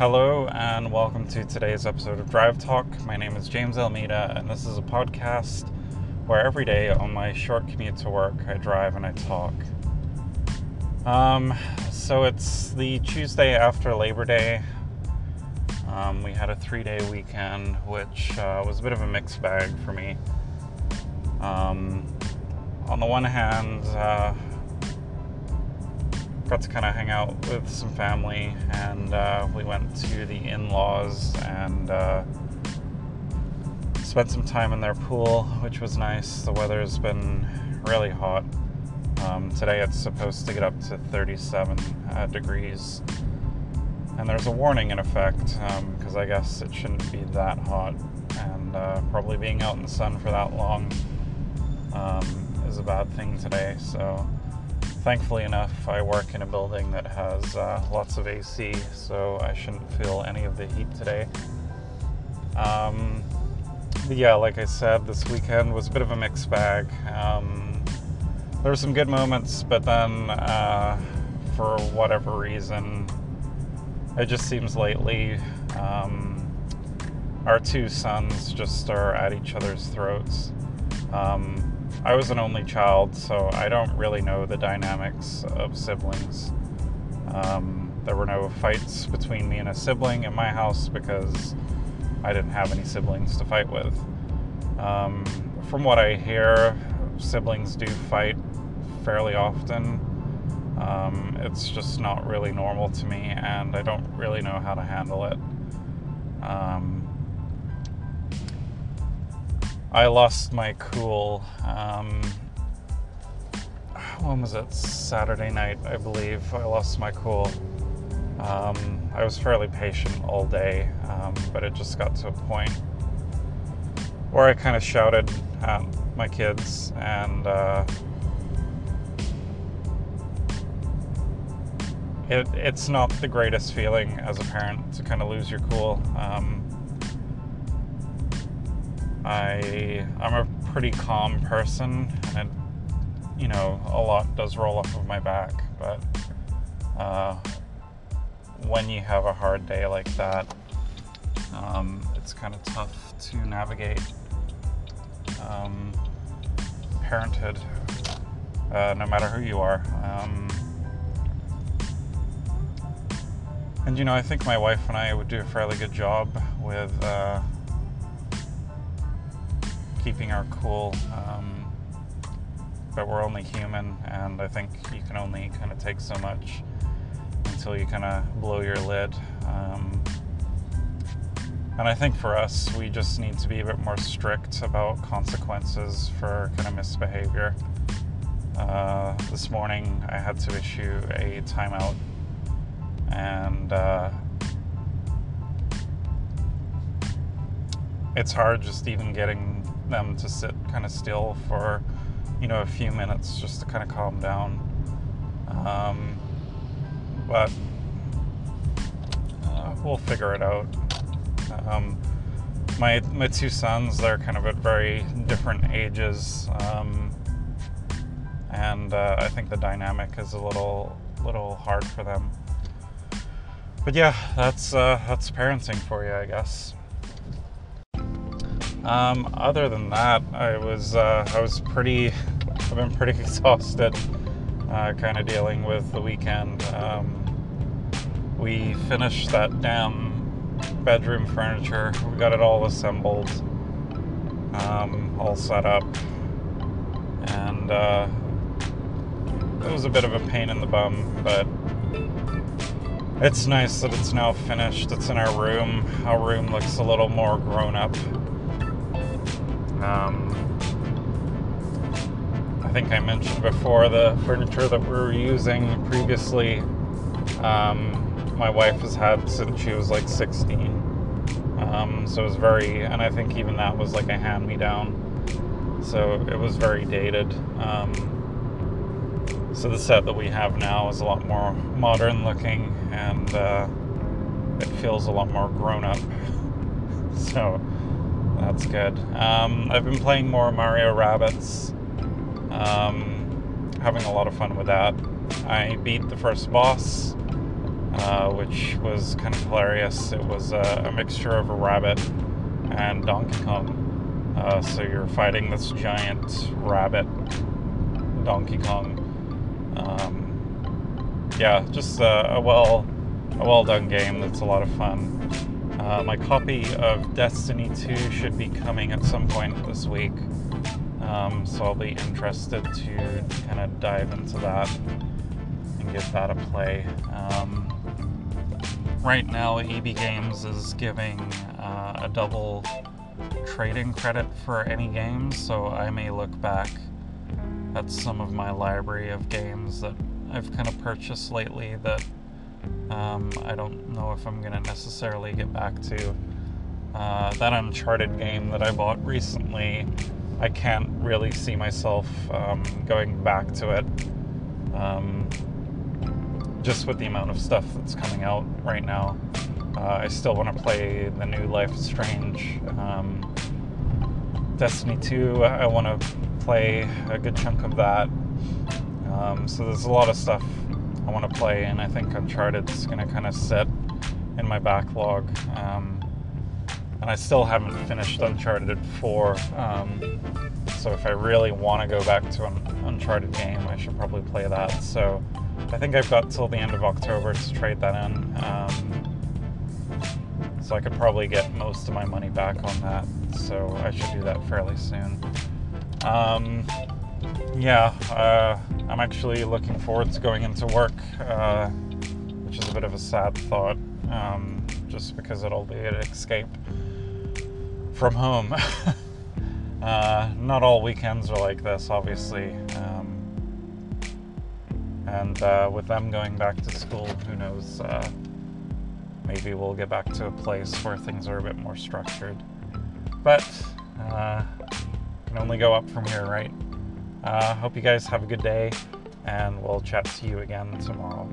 Hello, and welcome to today's episode of Drive Talk. My name is James Almeida, and this is a podcast where every day on my short commute to work, I drive and I talk. Um, so it's the Tuesday after Labor Day. Um, we had a three day weekend, which uh, was a bit of a mixed bag for me. Um, on the one hand, uh, got to kind of hang out with some family, and uh, we went to the in laws and uh, spent some time in their pool, which was nice. The weather's been really hot. Um, today it's supposed to get up to 37 uh, degrees, and there's a warning in effect because um, I guess it shouldn't be that hot, and uh, probably being out in the sun for that long um, is a bad thing today. So thankfully enough, I work in a building that has uh, lots of AC, so I shouldn't feel any of the heat today. Um, yeah, like I said, this weekend was a bit of a mixed bag. Um, there were some good moments, but then uh, for whatever reason, it just seems lately um, our two sons just are at each other's throats. Um, I was an only child, so I don't really know the dynamics of siblings. Um, there were no fights between me and a sibling in my house because I didn't have any siblings to fight with. Um, from what I hear, siblings do fight fairly often. Um, it's just not really normal to me, and I don't really know how to handle it. Um, I lost my cool. Um, when was it? Saturday night, I believe. I lost my cool. Um, I was fairly patient all day, um, but it just got to a point where I kind of shouted at my kids, and uh, it, it's not the greatest feeling as a parent to kind of lose your cool. Um, I I'm a pretty calm person, and you know a lot does roll off of my back. But uh, when you have a hard day like that, um, it's kind of tough to navigate um, parenthood, uh, no matter who you are. Um, and you know, I think my wife and I would do a fairly good job with. Uh, keeping our cool. Um, but we're only human, and I think you can only kind of take so much until you kind of blow your lid. Um, and I think for us, we just need to be a bit more strict about consequences for kind of misbehavior. Uh, this morning, I had to issue a timeout, and uh, it's hard just even getting them to sit kind of still for, you know, a few minutes just to kind of calm down. Um, but uh, we'll figure it out. Um, my my two sons, they're kind of at very different ages, um, and uh, I think the dynamic is a little little hard for them. But yeah, that's uh, that's parenting for you, I guess. Um, other than that, I was uh, I was pretty I've been pretty exhausted, uh, kind of dealing with the weekend. Um, we finished that damn bedroom furniture. We got it all assembled, um, all set up, and uh, it was a bit of a pain in the bum, but it's nice that it's now finished. It's in our room. Our room looks a little more grown up um, I think I mentioned before the furniture that we were using previously. Um, my wife has had since she was like 16. Um, so it was very, and I think even that was like a hand me down. So it was very dated. Um, so the set that we have now is a lot more modern looking and uh, it feels a lot more grown up. so that's good. Um, I've been playing more Mario Rabbids. Um, having a lot of fun with that. I beat the first boss. uh, which was kind of hilarious. It was a, a mixture of a rabbit and Donkey Kong. Uh, so you're fighting this giant rabbit, Donkey Kong. Um, yeah, just a, well, a well done game. That's a lot of fun. Uh, my copy of Destiny 2 should be coming at some point this week. Um, so I'll be interested to kind of dive into that and give that a play. Um, right now, EB Games is giving uh, a double trading credit for any games, so I may look back at some of my library of games that I've kind of purchased lately that um, I don't know if I'm going to necessarily get back to. Uh, that Uncharted game that I bought recently I can't really see myself um, going back to it. Um, just with the amount of stuff that's coming out right now. Uh, I still want to play the new Life is Strange. Um, Destiny 2, I want to play a good chunk of that. Um, so there's a lot of stuff I want to play, and I think Uncharted's going to kind of sit in my backlog. Um, and I still haven't finished Uncharted 4. Um, so if I really want to go back to an Uncharted game, I should probably play that. So I think I've got till the end of October to trade that in. Um, so I could probably get most of my money back on that. So I should do that fairly soon. Um, yeah, uh, I'm actually looking forward to going into work, uh, which is a bit of a sad thought, um, just because it'll be an escape from home. uh, not all weekends are like this, obviously. Um, and uh, with them going back to school, who knows? Uh, maybe we'll get back to a place where things are a bit more structured. But uh, can only go up from here, right? Uh, hope you guys have a good day, and we'll chat to you again tomorrow.